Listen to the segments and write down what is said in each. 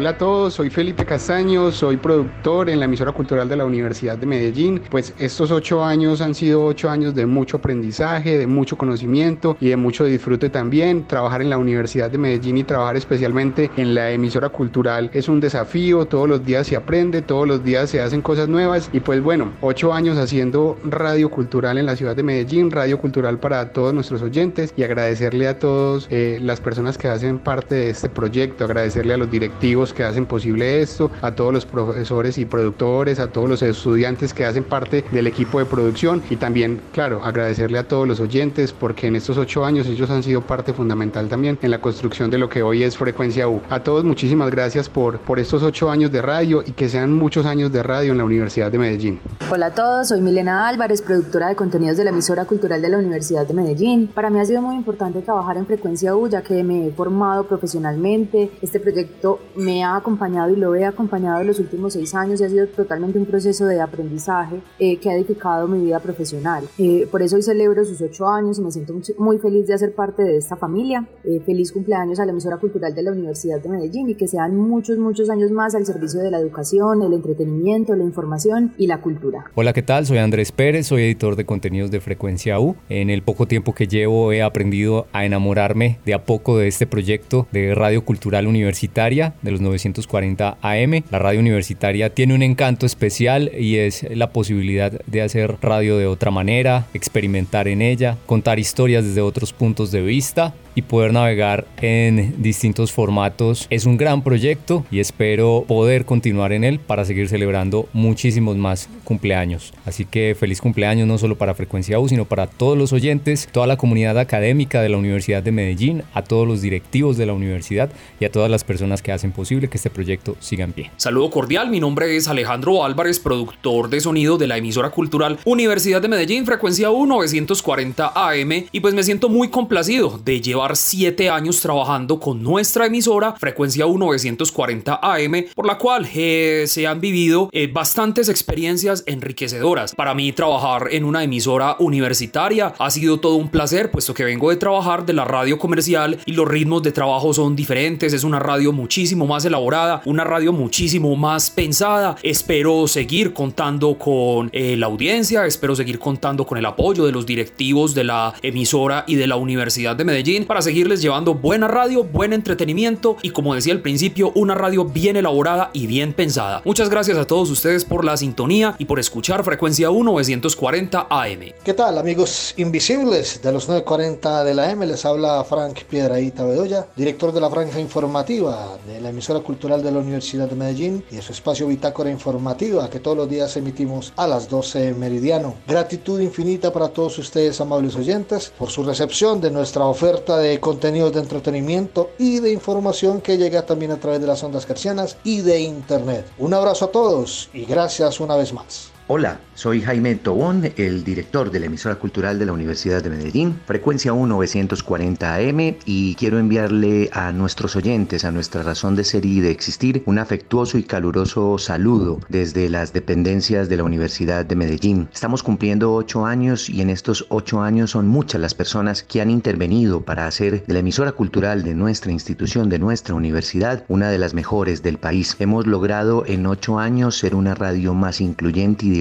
Hola a todos, soy Felipe Castaño, soy productor en la emisora cultural de la Universidad de Medellín. Pues estos ocho años han sido ocho años de mucho aprendizaje, de mucho conocimiento y de mucho disfrute también. Trabajar en la Universidad de Medellín y trabajar especialmente en la emisora cultural es un desafío, todos los días se aprende, todos los días se hacen cosas nuevas y pues bueno, ocho años haciendo radio cultural en la ciudad de Medellín, radio cultural para todos nuestros oyentes y agradecerle a todos eh, las personas que hacen parte de este proyecto, agradecerle a los directivos que hacen posible esto, a todos los profesores y productores, a todos los estudiantes que hacen parte del equipo de producción y también, claro, agradecerle a todos los oyentes porque en estos ocho años ellos han sido parte fundamental también en la construcción de lo que hoy es Frecuencia U. A todos muchísimas gracias por, por estos ocho años de radio y que sean muchos años de radio en la Universidad de Medellín. Hola a todos, soy Milena Álvarez, productora de contenidos de la emisora cultural de la Universidad de Medellín. Para mí ha sido muy importante trabajar en Frecuencia U ya que me he formado profesionalmente. Este proyecto me ha acompañado y lo he acompañado en los últimos seis años y ha sido totalmente un proceso de aprendizaje eh, que ha edificado mi vida profesional. Eh, por eso hoy celebro sus ocho años y me siento muy feliz de hacer parte de esta familia. Eh, feliz cumpleaños a la emisora cultural de la Universidad de Medellín y que sean muchos, muchos años más al servicio de la educación, el entretenimiento, la información y la cultura. Hola, ¿qué tal? Soy Andrés Pérez, soy editor de contenidos de Frecuencia U. En el poco tiempo que llevo he aprendido a enamorarme de a poco de este proyecto de radio cultural universitaria de los 940 AM. La radio universitaria tiene un encanto especial y es la posibilidad de hacer radio de otra manera, experimentar en ella, contar historias desde otros puntos de vista y poder navegar en distintos formatos. Es un gran proyecto y espero poder continuar en él para seguir celebrando muchísimos más cumpleaños. Así que feliz cumpleaños no solo para Frecuencia U, sino para todos los oyentes, toda la comunidad académica de la Universidad de Medellín, a todos los directivos de la universidad y a todas las personas que hacen posible que este proyecto siga en pie. Saludo cordial, mi nombre es Alejandro Álvarez, productor de sonido de la emisora cultural Universidad de Medellín, Frecuencia U 940 AM y pues me siento muy complacido de llevar siete años trabajando con nuestra emisora Frecuencia 1940 AM, por la cual eh, se han vivido eh, bastantes experiencias enriquecedoras. Para mí trabajar en una emisora universitaria ha sido todo un placer, puesto que vengo de trabajar de la radio comercial y los ritmos de trabajo son diferentes, es una radio muchísimo más elaborada, una radio muchísimo más pensada. Espero seguir contando con eh, la audiencia, espero seguir contando con el apoyo de los directivos de la emisora y de la Universidad de Medellín para seguirles llevando buena radio, buen entretenimiento y como decía al principio, una radio bien elaborada y bien pensada. Muchas gracias a todos ustedes por la sintonía y por escuchar Frecuencia 1 940 AM. ¿Qué tal amigos invisibles de los 940 de la M? Les habla Frank Piedraíta Bedoya, director de la franja informativa de la emisora cultural de la Universidad de Medellín y su espacio Bitácora Informativa que todos los días emitimos a las 12 meridiano. Gratitud infinita para todos ustedes amables oyentes por su recepción de nuestra oferta de contenidos de entretenimiento y de información que llega también a través de las ondas carcianas y de internet. Un abrazo a todos y gracias una vez más. Hola, soy Jaime Tobón, el director de la emisora cultural de la Universidad de Medellín, frecuencia 1940 AM, y quiero enviarle a nuestros oyentes, a nuestra razón de ser y de existir, un afectuoso y caluroso saludo desde las dependencias de la Universidad de Medellín. Estamos cumpliendo ocho años y en estos ocho años son muchas las personas que han intervenido para hacer de la emisora cultural de nuestra institución, de nuestra universidad, una de las mejores del país. Hemos logrado en ocho años ser una radio más incluyente y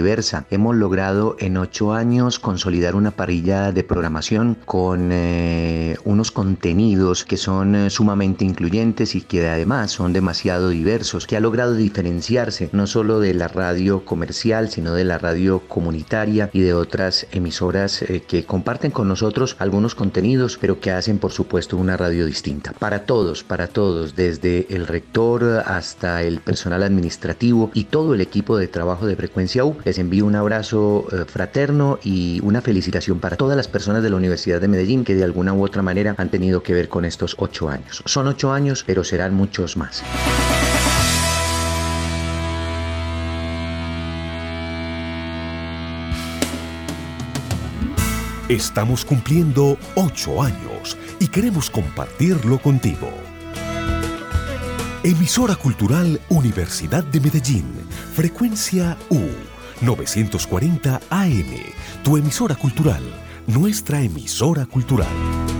Hemos logrado en ocho años consolidar una parrilla de programación con eh, unos contenidos que son eh, sumamente incluyentes y que además son demasiado diversos, que ha logrado diferenciarse no solo de la radio comercial, sino de la radio comunitaria y de otras emisoras eh, que comparten con nosotros algunos contenidos, pero que hacen por supuesto una radio distinta. Para todos, para todos, desde el rector hasta el personal administrativo y todo el equipo de trabajo de Frecuencia U, les envío un abrazo eh, fraterno y una felicitación para todas las personas de la Universidad de Medellín que de alguna u otra manera han tenido que ver con estos ocho años. Son ocho años, pero serán muchos más. Estamos cumpliendo ocho años y queremos compartirlo contigo. Emisora Cultural Universidad de Medellín, frecuencia U 940 AM, tu emisora cultural, nuestra emisora cultural.